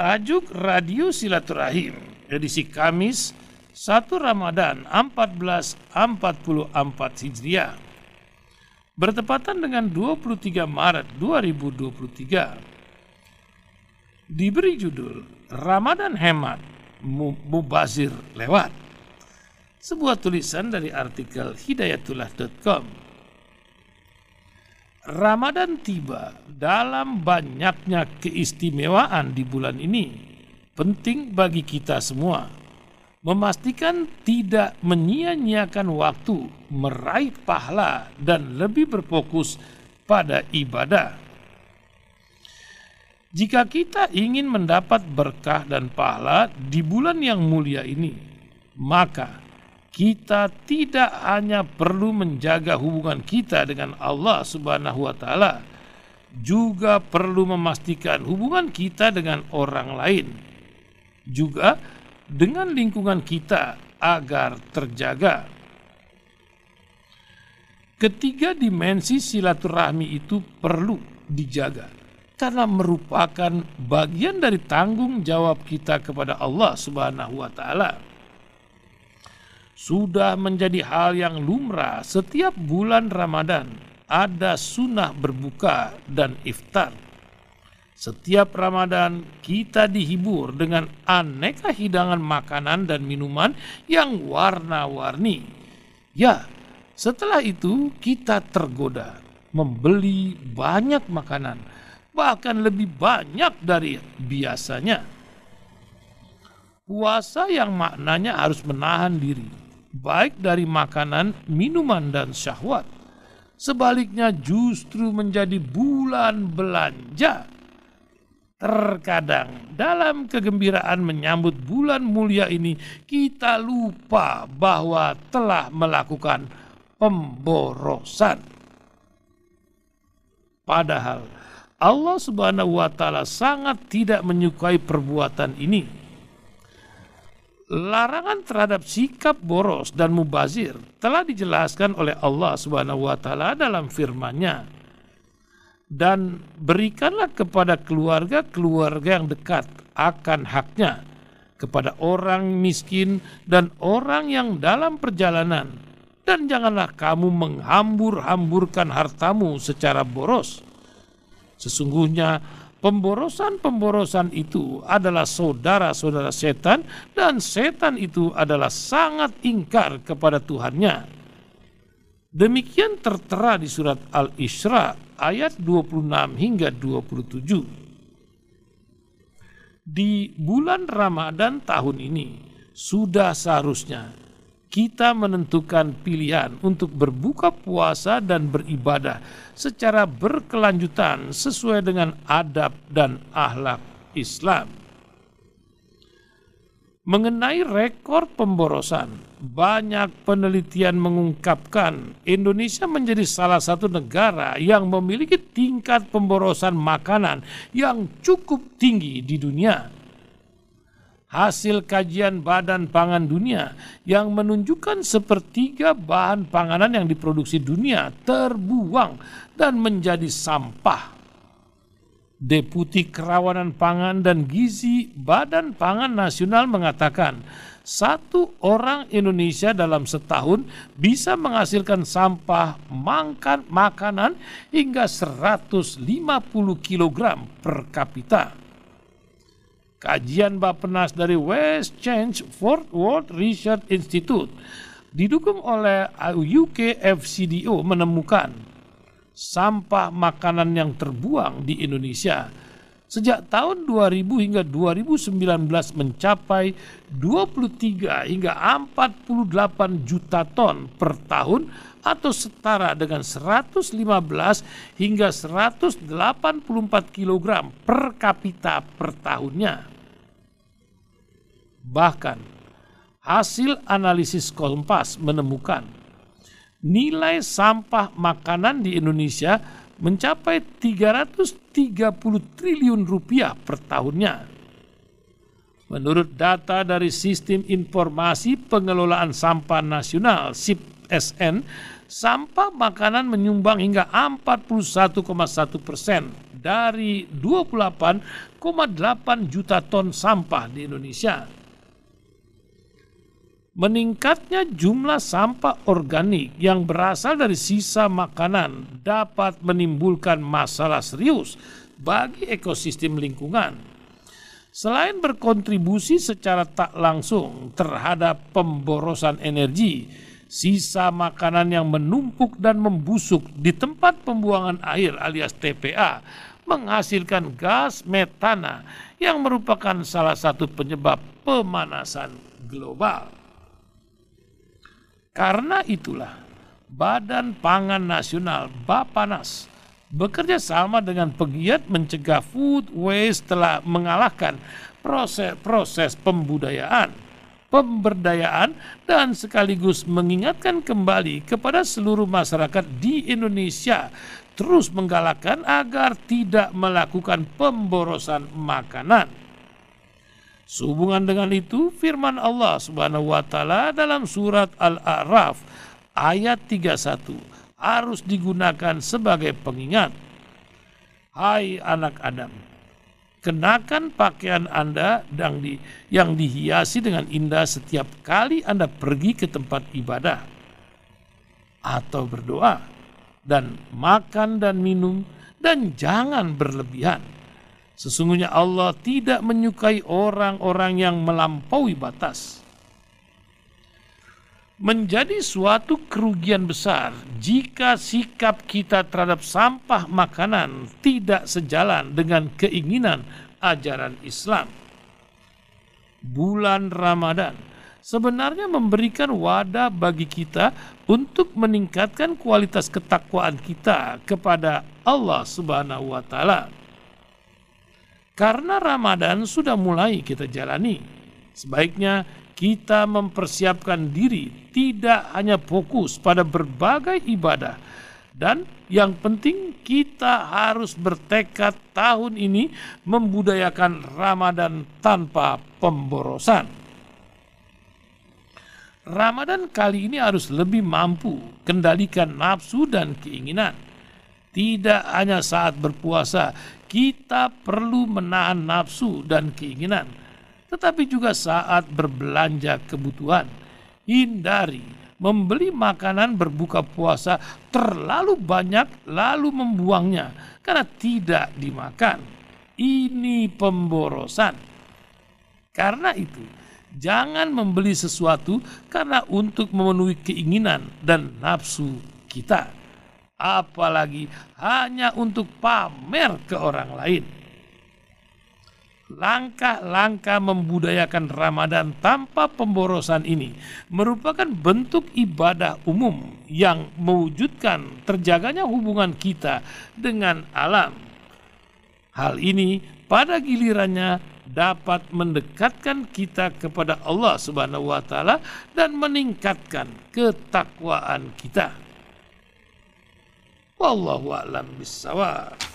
Tajuk Radio Silaturahim. Edisi Kamis 1 Ramadan 1444 Hijriah. Bertepatan dengan 23 Maret 2023 diberi judul Ramadan Hemat Mubazir Lewat. Sebuah tulisan dari artikel hidayatullah.com Ramadan tiba dalam banyaknya keistimewaan di bulan ini. Penting bagi kita semua memastikan tidak menyia-nyiakan waktu meraih pahala dan lebih berfokus pada ibadah. Jika kita ingin mendapat berkah dan pahala di bulan yang mulia ini, maka kita tidak hanya perlu menjaga hubungan kita dengan Allah Subhanahu wa taala, juga perlu memastikan hubungan kita dengan orang lain, juga dengan lingkungan kita agar terjaga. Ketiga dimensi silaturahmi itu perlu dijaga karena merupakan bagian dari tanggung jawab kita kepada Allah Subhanahu wa taala sudah menjadi hal yang lumrah setiap bulan Ramadan ada sunnah berbuka dan iftar. Setiap Ramadan kita dihibur dengan aneka hidangan makanan dan minuman yang warna-warni. Ya, setelah itu kita tergoda membeli banyak makanan, bahkan lebih banyak dari biasanya. Puasa yang maknanya harus menahan diri baik dari makanan, minuman, dan syahwat. Sebaliknya justru menjadi bulan belanja. Terkadang dalam kegembiraan menyambut bulan mulia ini kita lupa bahwa telah melakukan pemborosan. Padahal Allah Subhanahu wa taala sangat tidak menyukai perbuatan ini larangan terhadap sikap boros dan mubazir telah dijelaskan oleh Allah Subhanahu wa taala dalam firman-Nya. Dan berikanlah kepada keluarga-keluarga yang dekat akan haknya kepada orang miskin dan orang yang dalam perjalanan dan janganlah kamu menghambur-hamburkan hartamu secara boros. Sesungguhnya Pemborosan-pemborosan itu adalah saudara-saudara setan dan setan itu adalah sangat ingkar kepada Tuhannya. Demikian tertera di surat Al-Isra ayat 26 hingga 27. Di bulan Ramadan tahun ini sudah seharusnya kita menentukan pilihan untuk berbuka puasa dan beribadah secara berkelanjutan sesuai dengan adab dan akhlak Islam. Mengenai rekor pemborosan, banyak penelitian mengungkapkan Indonesia menjadi salah satu negara yang memiliki tingkat pemborosan makanan yang cukup tinggi di dunia hasil kajian Badan Pangan Dunia yang menunjukkan sepertiga bahan panganan yang diproduksi dunia terbuang dan menjadi sampah. Deputi Kerawanan Pangan dan Gizi Badan Pangan Nasional mengatakan, satu orang Indonesia dalam setahun bisa menghasilkan sampah makan makanan hingga 150 kg per kapita. Kajian Bappenas dari West Change Fort Worth Research Institute didukung oleh UK FCDO menemukan sampah makanan yang terbuang di Indonesia sejak tahun 2000 hingga 2019 mencapai 23 hingga 48 juta ton per tahun atau setara dengan 115 hingga 184 kg per kapita per tahunnya. Bahkan hasil analisis Kompas menemukan nilai sampah makanan di Indonesia mencapai 330 triliun rupiah per tahunnya. Menurut data dari Sistem Informasi Pengelolaan Sampah Nasional SIP SN, sampah makanan menyumbang hingga 41,1 persen dari 28,8 juta ton sampah di Indonesia. Meningkatnya jumlah sampah organik yang berasal dari sisa makanan dapat menimbulkan masalah serius bagi ekosistem lingkungan. Selain berkontribusi secara tak langsung terhadap pemborosan energi, sisa makanan yang menumpuk dan membusuk di tempat pembuangan air alias TPA menghasilkan gas metana yang merupakan salah satu penyebab pemanasan global. Karena itulah Badan Pangan Nasional Bapanas bekerja sama dengan pegiat mencegah food waste telah mengalahkan proses-proses pembudayaan, pemberdayaan dan sekaligus mengingatkan kembali kepada seluruh masyarakat di Indonesia terus menggalakkan agar tidak melakukan pemborosan makanan. Sehubungan dengan itu, firman Allah Subhanahu wa taala dalam surat Al-A'raf ayat 31 harus digunakan sebagai pengingat. Hai anak Adam, kenakan pakaian Anda yang, di, yang dihiasi dengan indah setiap kali Anda pergi ke tempat ibadah atau berdoa dan makan dan minum dan jangan berlebihan. Sesungguhnya Allah tidak menyukai orang-orang yang melampaui batas. Menjadi suatu kerugian besar jika sikap kita terhadap sampah makanan tidak sejalan dengan keinginan ajaran Islam. Bulan Ramadan sebenarnya memberikan wadah bagi kita untuk meningkatkan kualitas ketakwaan kita kepada Allah Subhanahu wa taala. Karena Ramadan sudah mulai kita jalani, sebaiknya kita mempersiapkan diri tidak hanya fokus pada berbagai ibadah dan yang penting kita harus bertekad tahun ini membudayakan Ramadan tanpa pemborosan. Ramadan kali ini harus lebih mampu kendalikan nafsu dan keinginan. Tidak hanya saat berpuasa, kita perlu menahan nafsu dan keinginan, tetapi juga saat berbelanja kebutuhan. Hindari membeli makanan berbuka puasa terlalu banyak lalu membuangnya karena tidak dimakan. Ini pemborosan. Karena itu, Jangan membeli sesuatu karena untuk memenuhi keinginan dan nafsu kita. Apalagi hanya untuk pamer ke orang lain. Langkah-langkah membudayakan Ramadan tanpa pemborosan ini merupakan bentuk ibadah umum yang mewujudkan terjaganya hubungan kita dengan alam. Hal ini pada gilirannya dapat mendekatkan kita kepada Allah Subhanahu wa taala dan meningkatkan ketakwaan kita. والله أعلم بالصواب.